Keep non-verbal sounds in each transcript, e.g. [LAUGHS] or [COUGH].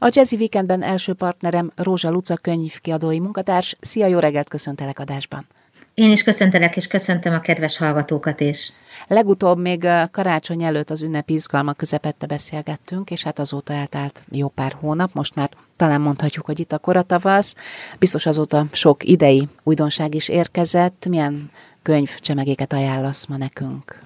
A Jazzy Weekendben első partnerem Rózsa Luca könyvkiadói munkatárs. Szia, jó reggelt köszöntelek adásban! Én is köszöntelek, és köszöntöm a kedves hallgatókat is. Legutóbb még karácsony előtt az ünnepi izgalma közepette beszélgettünk, és hát azóta eltelt jó pár hónap, most már talán mondhatjuk, hogy itt a koratavasz. Biztos azóta sok idei újdonság is érkezett. Milyen könyvcsemegéket ajánlasz ma nekünk?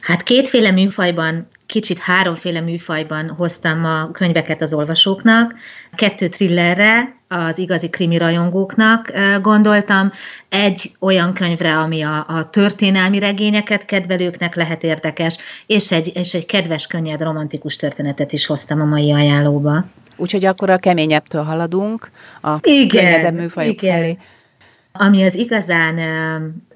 Hát kétféle műfajban kicsit háromféle műfajban hoztam a könyveket az olvasóknak. Kettő thrillerre, az igazi krimi rajongóknak gondoltam, egy olyan könyvre, ami a, a történelmi regényeket kedvelőknek lehet érdekes, és egy, és egy kedves, könnyed, romantikus történetet is hoztam a mai ajánlóba. Úgyhogy akkor a keményebbtől haladunk, a igen, könnyedebb műfajok igen. felé. Ami az igazán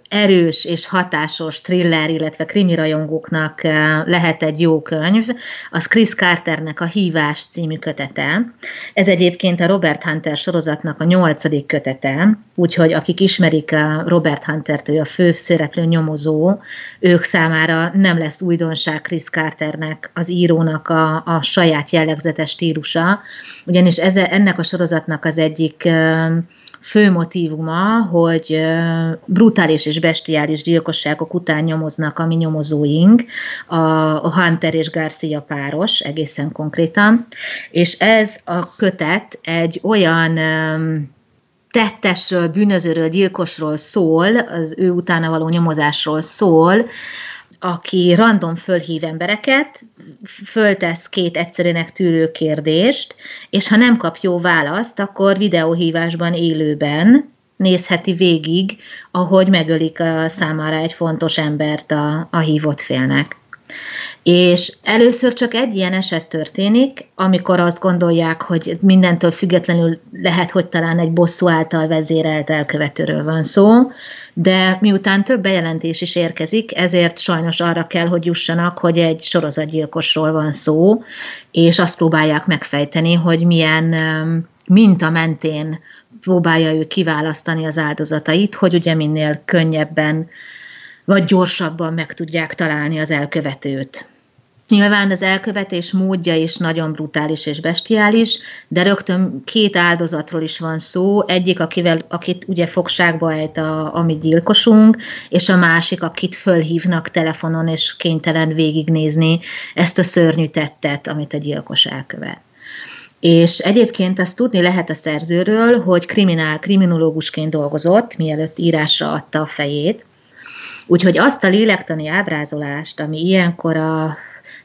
erős és hatásos thriller, illetve krimirajongóknak eh, lehet egy jó könyv, az Chris Carternek a Hívás című kötete. Ez egyébként a Robert Hunter sorozatnak a nyolcadik kötete, úgyhogy akik ismerik a Robert Huntert, ő a fő szereplő nyomozó, ők számára nem lesz újdonság Chris Carternek, az írónak a, a saját jellegzetes stílusa, ugyanis ez, ennek a sorozatnak az egyik eh, fő motívuma, hogy brutális és bestiális gyilkosságok után nyomoznak a mi nyomozóink, a Hunter és Garcia páros egészen konkrétan, és ez a kötet egy olyan tettesről, bűnözőről, gyilkosról szól, az ő utána való nyomozásról szól, aki random fölhív embereket, föltesz két egyszerűnek tűrő kérdést, és ha nem kap jó választ, akkor videóhívásban élőben nézheti végig, ahogy megölik a számára egy fontos embert a, a hívott félnek. És először csak egy ilyen eset történik, amikor azt gondolják, hogy mindentől függetlenül lehet, hogy talán egy bosszú által vezérelt elkövetőről van szó, de miután több bejelentés is érkezik, ezért sajnos arra kell, hogy jussanak, hogy egy sorozatgyilkosról van szó, és azt próbálják megfejteni, hogy milyen minta mentén próbálja ő kiválasztani az áldozatait, hogy ugye minél könnyebben vagy gyorsabban meg tudják találni az elkövetőt. Nyilván az elkövetés módja is nagyon brutális és bestiális, de rögtön két áldozatról is van szó, egyik, akivel, akit ugye fogságba ejt a, a mi gyilkosunk, és a másik, akit fölhívnak telefonon, és kénytelen végignézni ezt a szörnyű tettet, amit a gyilkos elkövet. És egyébként azt tudni lehet a szerzőről, hogy kriminál, kriminológusként dolgozott, mielőtt írásra adta a fejét, Úgyhogy azt a lélektani ábrázolást, ami ilyenkor a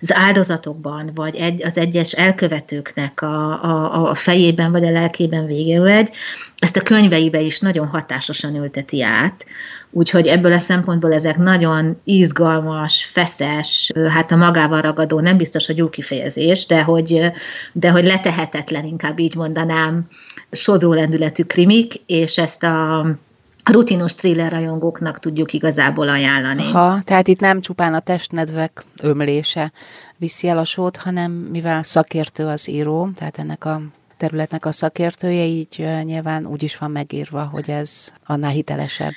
az áldozatokban, vagy egy, az egyes elkövetőknek a, a, a fejében, vagy a lelkében egy, ezt a könyveibe is nagyon hatásosan ülteti át. Úgyhogy ebből a szempontból ezek nagyon izgalmas, feszes, hát a magával ragadó, nem biztos, hogy jó kifejezés, de hogy, de hogy letehetetlen, inkább így mondanám, sodró lendületű krimik, és ezt a rutinos thriller rajongóknak tudjuk igazából ajánlani. Ha, tehát itt nem csupán a testnedvek ömlése viszi el a sót, hanem mivel szakértő az író, tehát ennek a területnek a szakértője, így nyilván úgy is van megírva, hogy ez annál hitelesebb.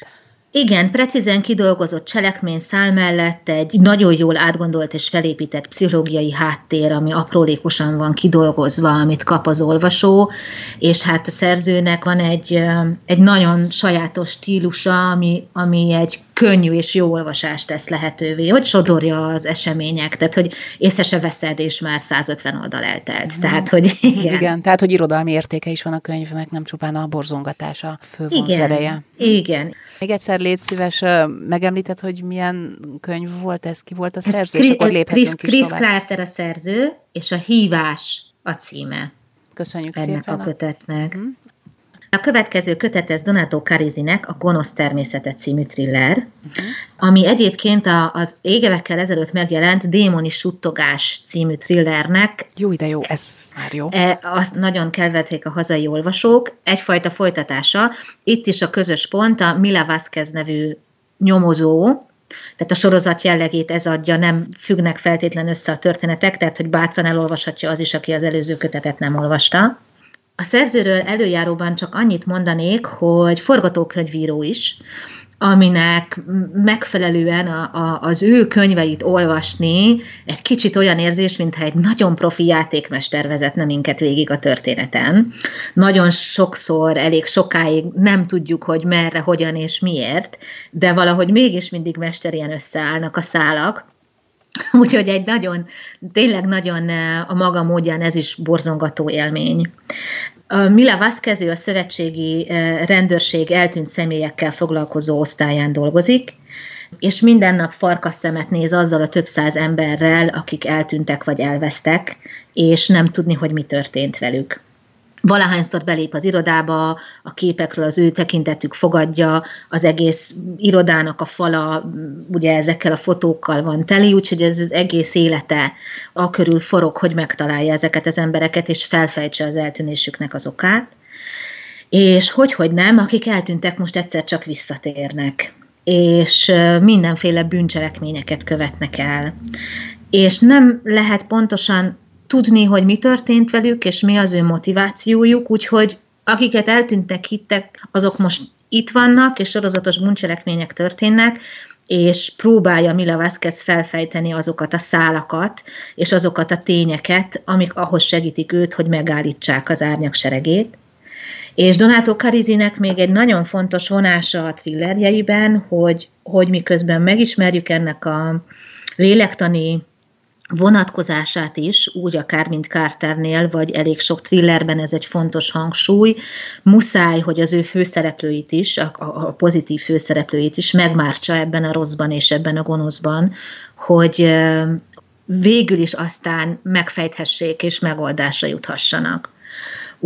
Igen, precízen kidolgozott cselekmény szál mellett egy nagyon jól átgondolt és felépített pszichológiai háttér, ami aprólékosan van kidolgozva, amit kap az olvasó, és hát a szerzőnek van egy, egy nagyon sajátos stílusa, ami, ami egy könnyű és jó olvasást tesz lehetővé, hogy sodorja az események, tehát hogy észre se veszed, és már 150 oldal eltelt. Mm. Tehát, hogy [LAUGHS] igen. igen. Tehát, hogy irodalmi értéke is van a könyvnek, nem csupán a borzongatása fő igen. Igen. Még egyszer légy szíves, megemlített, hogy milyen könyv volt ez, ki volt a szerző, ez és akkor léphetünk Chris, is Chris Clarter a szerző, és a Hívás a címe. Köszönjük ennek szépen. a kötetnek. Uh-huh. A következő kötet ez Donato Carizinek a Gonosz természete című thriller, uh-huh. ami egyébként a, az égevekkel ezelőtt megjelent Démoni suttogás című thrillernek. Jó ide jó, ez már jó. E, azt nagyon kedvelték a hazai olvasók. Egyfajta folytatása. Itt is a közös pont a Mila Vázquez nevű nyomozó, tehát a sorozat jellegét ez adja, nem függnek feltétlen össze a történetek, tehát hogy bátran elolvashatja az is, aki az előző kötetet nem olvasta. A szerzőről előjáróban csak annyit mondanék, hogy forgatókönyvíró is, aminek megfelelően a, a, az ő könyveit olvasni egy kicsit olyan érzés, mintha egy nagyon profi játékmester vezetne minket végig a történeten. Nagyon sokszor, elég sokáig nem tudjuk, hogy merre, hogyan és miért, de valahogy mégis mindig mesterien összeállnak a szálak, [LAUGHS] Úgyhogy egy nagyon, tényleg nagyon a maga módján ez is borzongató élmény. A Mila Vázquez, a szövetségi rendőrség eltűnt személyekkel foglalkozó osztályán dolgozik, és minden nap farkas szemet néz azzal a több száz emberrel, akik eltűntek vagy elvesztek, és nem tudni, hogy mi történt velük valahányszor belép az irodába, a képekről az ő tekintetük fogadja, az egész irodának a fala ugye ezekkel a fotókkal van teli, úgyhogy ez az egész élete a körül forog, hogy megtalálja ezeket az embereket, és felfejtse az eltűnésüknek az okát. És hogy, hogy nem, akik eltűntek, most egyszer csak visszatérnek és mindenféle bűncselekményeket követnek el. És nem lehet pontosan tudni, hogy mi történt velük, és mi az ő motivációjuk, úgyhogy akiket eltűntek, hittek, azok most itt vannak, és sorozatos bűncselekmények történnek, és próbálja Mila Vázquez felfejteni azokat a szálakat, és azokat a tényeket, amik ahhoz segítik őt, hogy megállítsák az árnyak seregét. És Donato Carizinek még egy nagyon fontos vonása a thrillerjeiben, hogy, hogy miközben megismerjük ennek a lélektani vonatkozását is, úgy akár, mint Carternél, vagy elég sok thrillerben ez egy fontos hangsúly, muszáj, hogy az ő főszereplőit is, a, a pozitív főszereplőit is megmártsa ebben a rosszban és ebben a gonoszban, hogy végül is aztán megfejthessék és megoldásra juthassanak.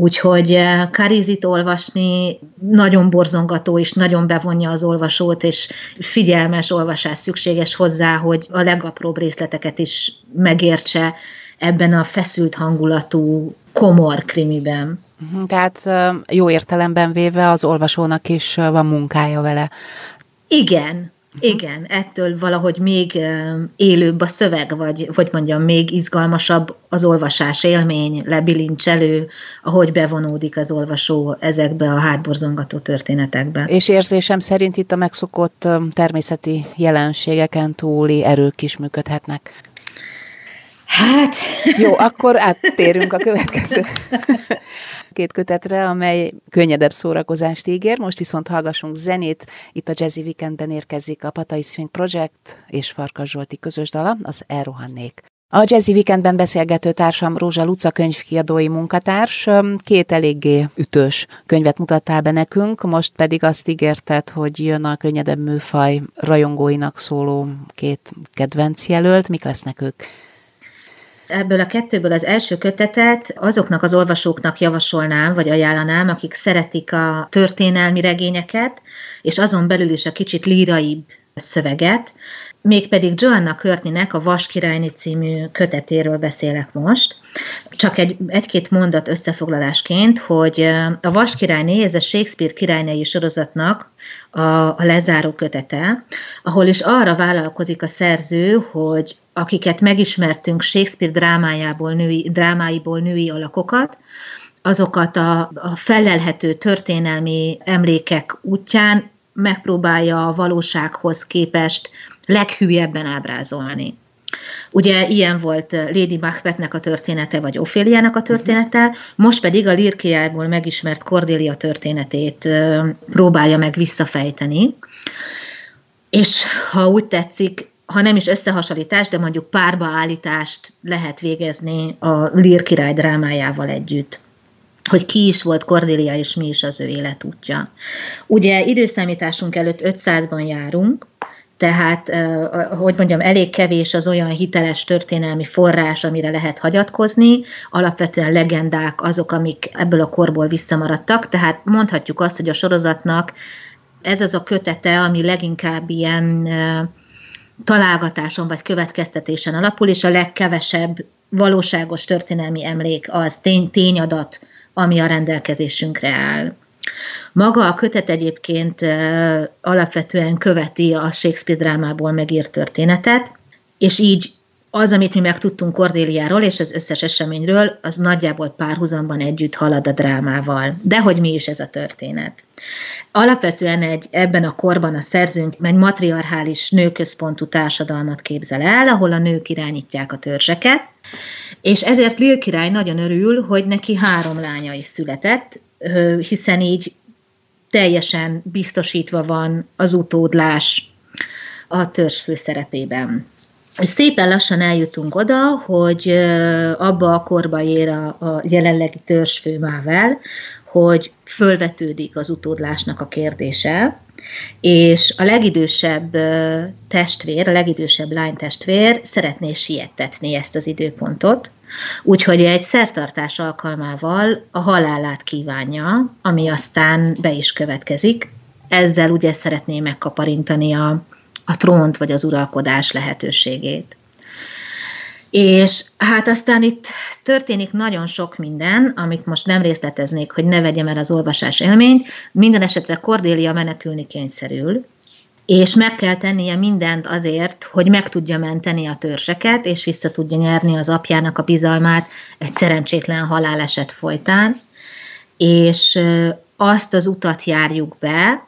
Úgyhogy eh, Karizit olvasni nagyon borzongató, és nagyon bevonja az olvasót, és figyelmes olvasás szükséges hozzá, hogy a legapróbb részleteket is megértse ebben a feszült hangulatú, komor krimiben. Mhm, tehát eh, jó értelemben véve az olvasónak is eh, van munkája vele. Igen, igen, ettől valahogy még élőbb a szöveg, vagy hogy mondjam, még izgalmasabb az olvasás élmény, lebilincselő, ahogy bevonódik az olvasó ezekbe a hátborzongató történetekbe. És érzésem szerint itt a megszokott természeti jelenségeken túli erők is működhetnek. Hát... Jó, akkor áttérünk a [LAUGHS] következő két kötetre, amely könnyedebb szórakozást ígér. Most viszont hallgassunk zenét. Itt a Jazzy Weekendben érkezik a Patai Swing Project és Farkas Zsolti közös dala, az Elrohannék. A Jazzy Weekendben beszélgető társam Rózsa Luca könyvkiadói munkatárs két eléggé ütős könyvet mutattál be nekünk, most pedig azt ígérted, hogy jön a könnyedebb műfaj rajongóinak szóló két kedvenc jelölt. Mik lesznek ők? Ebből a kettőből az első kötetet azoknak az olvasóknak javasolnám, vagy ajánlanám, akik szeretik a történelmi regényeket, és azon belül is a kicsit líraibb szöveget, mégpedig Joanna Körtninek a Vaskirályni című kötetéről beszélek most. Csak egy, egy-két mondat összefoglalásként, hogy a Vaskirályné, ez a Shakespeare királynei sorozatnak a, a lezáró kötete, ahol is arra vállalkozik a szerző, hogy akiket megismertünk Shakespeare drámájából, női, drámáiból női alakokat, azokat a, a felelhető történelmi emlékek útján megpróbálja a valósághoz képest leghűjebben ábrázolni. Ugye ilyen volt Lady Macbethnek a története, vagy Ophéliának a története, most pedig a Lirkiából megismert Cordelia történetét próbálja meg visszafejteni. És ha úgy tetszik, ha nem is összehasonlítás, de mondjuk párbaállítást lehet végezni a Lír király drámájával együtt hogy ki is volt Cordelia, és mi is az ő életútja. Ugye időszámításunk előtt 500-ban járunk, tehát, hogy mondjam, elég kevés az olyan hiteles történelmi forrás, amire lehet hagyatkozni, alapvetően legendák azok, amik ebből a korból visszamaradtak, tehát mondhatjuk azt, hogy a sorozatnak ez az a kötete, ami leginkább ilyen találgatáson vagy következtetésen alapul, és a legkevesebb valóságos történelmi emlék az tény, tényadat, ami a rendelkezésünkre áll. Maga a kötet egyébként alapvetően követi a Shakespeare drámából megírt történetet, és így az, amit mi megtudtunk Kordéliáról és az összes eseményről, az nagyjából párhuzamban együtt halad a drámával. De hogy mi is ez a történet? Alapvetően egy, ebben a korban a szerzőnk egy matriarchális nőközpontú társadalmat képzel el, ahol a nők irányítják a törzseket, és ezért Lil király nagyon örül, hogy neki három lánya is született, hiszen így teljesen biztosítva van az utódlás a törzs főszerepében. Szépen lassan eljutunk oda, hogy abba a korba ér a, a jelenlegi törzsfő hogy fölvetődik az utódlásnak a kérdése, és a legidősebb testvér, a legidősebb lánytestvér szeretné sietetni ezt az időpontot, úgyhogy egy szertartás alkalmával a halálát kívánja, ami aztán be is következik. Ezzel ugye szeretné megkaparintani a, a trónt vagy az uralkodás lehetőségét. És hát aztán itt történik nagyon sok minden, amit most nem részleteznék, hogy ne vegyem el az olvasás élményt. Minden esetre Cordélia menekülni kényszerül, és meg kell tennie mindent azért, hogy meg tudja menteni a törzseket, és vissza tudja nyerni az apjának a bizalmát egy szerencsétlen haláleset folytán, és azt az utat járjuk be,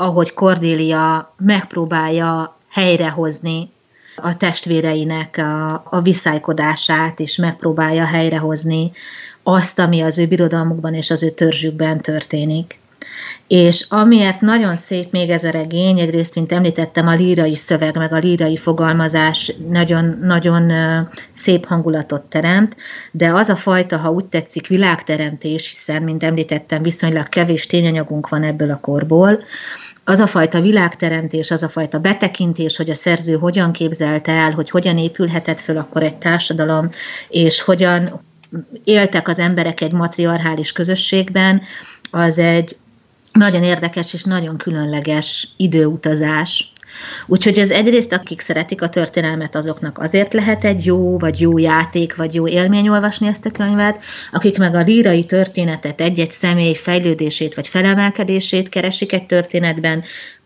ahogy Cordélia megpróbálja helyrehozni a testvéreinek a, a viszálykodását, és megpróbálja helyrehozni azt, ami az ő birodalmukban és az ő törzsükben történik. És amiért nagyon szép még ez a regény, egyrészt, mint említettem, a lírai szöveg, meg a lírai fogalmazás nagyon, nagyon szép hangulatot teremt, de az a fajta, ha úgy tetszik, világteremtés, hiszen, mint említettem, viszonylag kevés tényanyagunk van ebből a korból, az a fajta világteremtés, az a fajta betekintés, hogy a szerző hogyan képzelte el, hogy hogyan épülhetett föl akkor egy társadalom, és hogyan éltek az emberek egy matriarchális közösségben, az egy nagyon érdekes és nagyon különleges időutazás. Úgyhogy ez egyrészt, akik szeretik a történelmet, azoknak azért lehet egy jó, vagy jó játék, vagy jó élmény olvasni ezt a könyvet, akik meg a lírai történetet, egy-egy személy fejlődését, vagy felemelkedését keresik egy történetben,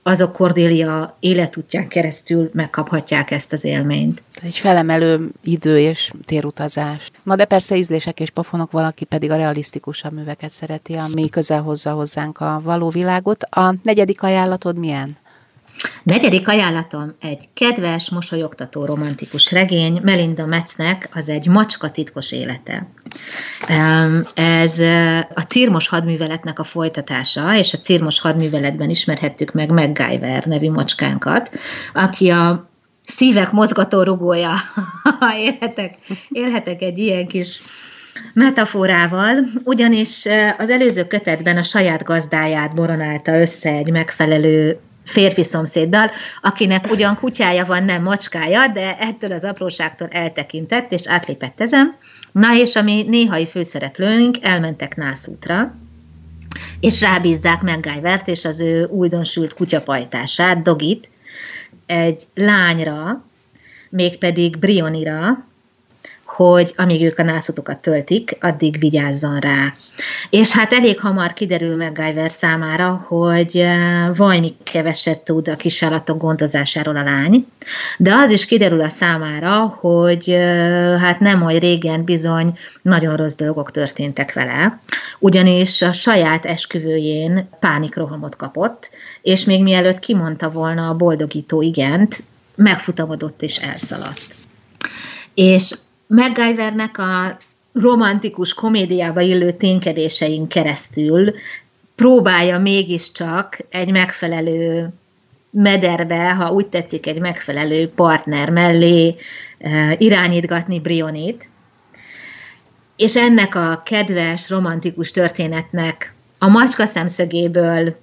azok Cordélia életútján keresztül megkaphatják ezt az élményt. Egy felemelő idő és térutazás. Na de persze ízlések és pofonok, valaki pedig a realisztikusabb műveket szereti, ami közel hozza hozzánk a való világot. A negyedik ajánlatod milyen? Negyedik ajánlatom egy kedves, mosolyogtató romantikus regény, Melinda Metznek, az egy macska titkos élete. Ez a Cirmos hadműveletnek a folytatása, és a Cirmos hadműveletben ismerhettük meg MacGyver nevű macskánkat, aki a szívek mozgató rugója, ha élhetek, élhetek egy ilyen kis metaforával, ugyanis az előző kötetben a saját gazdáját boronálta össze egy megfelelő férfi szomszéddal, akinek ugyan kutyája van, nem macskája, de ettől az apróságtól eltekintett, és átlépett ezen. Na és ami néhai főszereplőink elmentek nászútra, és rábízzák MacGyvert és az ő újdonsült kutyapajtását, Dogit, egy lányra, mégpedig Brionira, hogy amíg ők a nászotokat töltik, addig vigyázzon rá. És hát elég hamar kiderül MacGyver számára, hogy eh, valami keveset tud a kisállatok gondozásáról a lány, de az is kiderül a számára, hogy eh, hát nem oly régen bizony nagyon rossz dolgok történtek vele, ugyanis a saját esküvőjén pánikrohamot kapott, és még mielőtt kimondta volna a boldogító igent, megfutamodott és elszaladt. És MacGyvernek a romantikus komédiába illő ténykedéseink keresztül próbálja mégiscsak egy megfelelő mederbe, ha úgy tetszik, egy megfelelő partner mellé e, irányítgatni Brionit, és ennek a kedves, romantikus történetnek a macska szemszögéből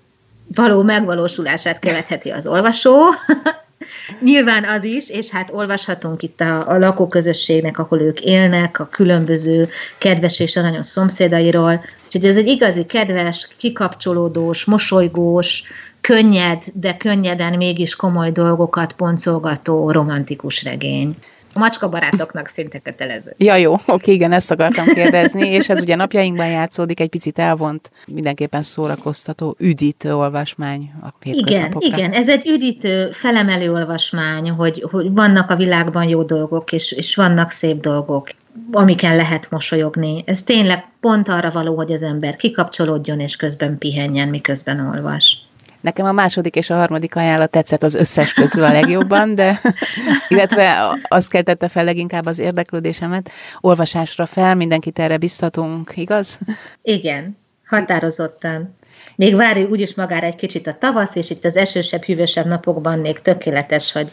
való megvalósulását követheti az olvasó, [LAUGHS] [LAUGHS] Nyilván az is, és hát olvashatunk itt a, a lakóközösségnek, ahol ők élnek, a különböző kedves és aranyos szomszédairól. Úgyhogy ez egy igazi kedves, kikapcsolódós, mosolygós, könnyed, de könnyeden mégis komoly dolgokat poncolgató romantikus regény. A macska barátoknak szinte kötelező. Ja, jó, oké, igen, ezt akartam kérdezni, és ez ugye napjainkban játszódik, egy picit elvont, mindenképpen szórakoztató, üdítő olvasmány a Igen, igen, ez egy üdítő, felemelő olvasmány, hogy, hogy vannak a világban jó dolgok, és, és vannak szép dolgok, amiken lehet mosolyogni. Ez tényleg pont arra való, hogy az ember kikapcsolódjon, és közben pihenjen, miközben olvas. Nekem a második és a harmadik ajánlat tetszett az összes közül a legjobban, de [LAUGHS] illetve azt keltette fel leginkább az érdeklődésemet. Olvasásra fel, mindenkit erre biztatunk, igaz? Igen, határozottan. Még várj úgyis magára egy kicsit a tavasz, és itt az esősebb, hűvösebb napokban még tökéletes, hogy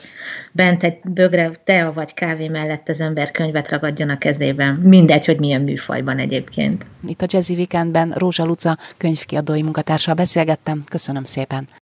bent egy bögre tea vagy kávé mellett az ember könyvet ragadjon a kezében. Mindegy, hogy milyen műfajban egyébként. Itt a Jazzy Weekendben Rózsa Luca könyvkiadói munkatársal beszélgettem. Köszönöm szépen.